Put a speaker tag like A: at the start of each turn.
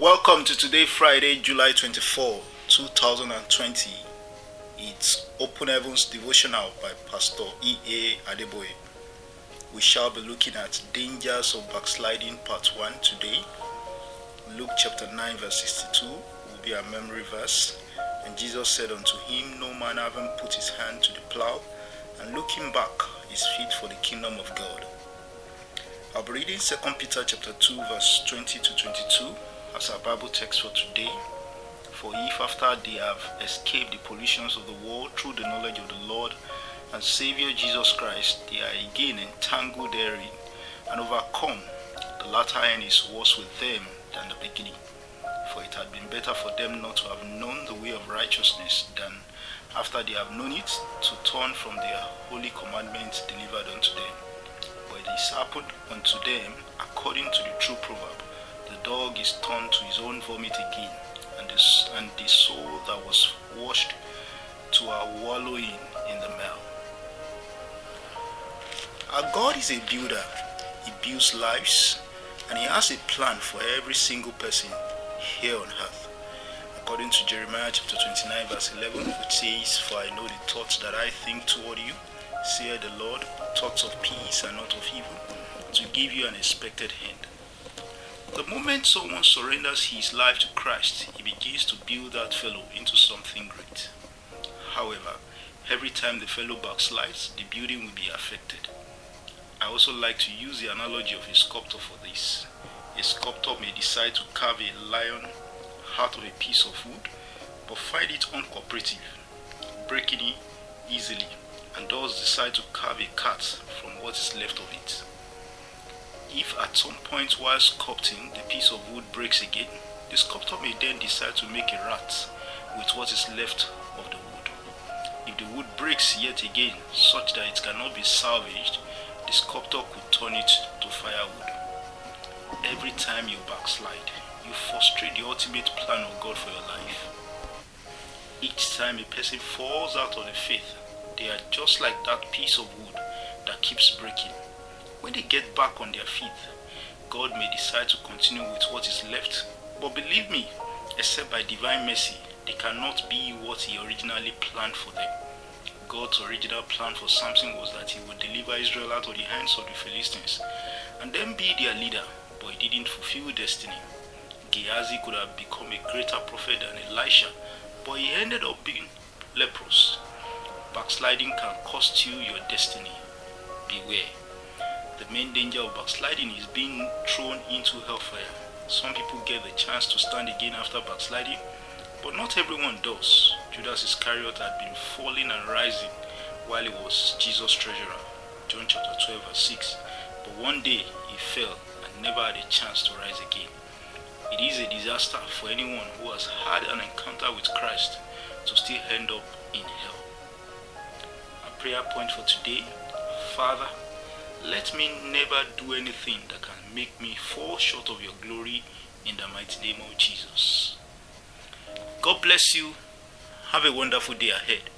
A: Welcome to today, Friday, July 24, 2020. It's Open Heavens Devotional by Pastor E.A. Adeboye. We shall be looking at dangers of backsliding, part 1 today. Luke chapter 9, verse 62 will be our memory verse. And Jesus said unto him, No man having put his hand to the plow and looking back is fit for the kingdom of God. I'll be reading 2 Peter chapter 2, verse 20 to 22 as our Bible text for today. For if after they have escaped the pollutions of the world through the knowledge of the Lord and Savior Jesus Christ, they are again entangled therein and overcome, the latter end is worse with them than the beginning. For it had been better for them not to have known the way of righteousness than after they have known it to turn from their holy commandments delivered unto them. But it is happened unto them according to the true proverb the dog is turned to his own vomit again, and the, and the soul that was washed to a wallowing in the mire. Our God is a builder. He builds lives, and He has a plan for every single person here on earth. According to Jeremiah chapter 29, verse 11, which says, For I know the thoughts that I think toward you, saith the Lord, thoughts of peace and not of evil, to give you an expected end. The moment someone surrenders his life to Christ, he begins to build that fellow into something great. However, every time the fellow backslides, the building will be affected. I also like to use the analogy of a sculptor for this. A sculptor may decide to carve a lion out of a piece of wood, but find it uncooperative, breaking it easily, and thus decide to carve a cat from what is left of it. If at some point while sculpting the piece of wood breaks again, the sculptor may then decide to make a rat with what is left of the wood. If the wood breaks yet again such that it cannot be salvaged, the sculptor could turn it to firewood. Every time you backslide, you frustrate the ultimate plan of God for your life. Each time a person falls out of the faith, they are just like that piece of wood that keeps breaking. When they get back on their feet, God may decide to continue with what is left. But believe me, except by divine mercy, they cannot be what He originally planned for them. God's original plan for Samson was that he would deliver Israel out of the hands of the Philistines and then be their leader, but he didn't fulfill destiny. Gehazi could have become a greater prophet than Elisha, but he ended up being leprous. Backsliding can cost you your destiny. Beware. The main danger of backsliding is being thrown into hellfire. Some people get the chance to stand again after backsliding, but not everyone does. Judas Iscariot had been falling and rising while he was Jesus' treasurer. John chapter 12, verse 6. But one day he fell and never had a chance to rise again. It is a disaster for anyone who has had an encounter with Christ to still end up in hell. Our prayer point for today Father, let me never do anything that can make me fall short of your glory in the mighty name of Jesus. God bless you. Have a wonderful day ahead.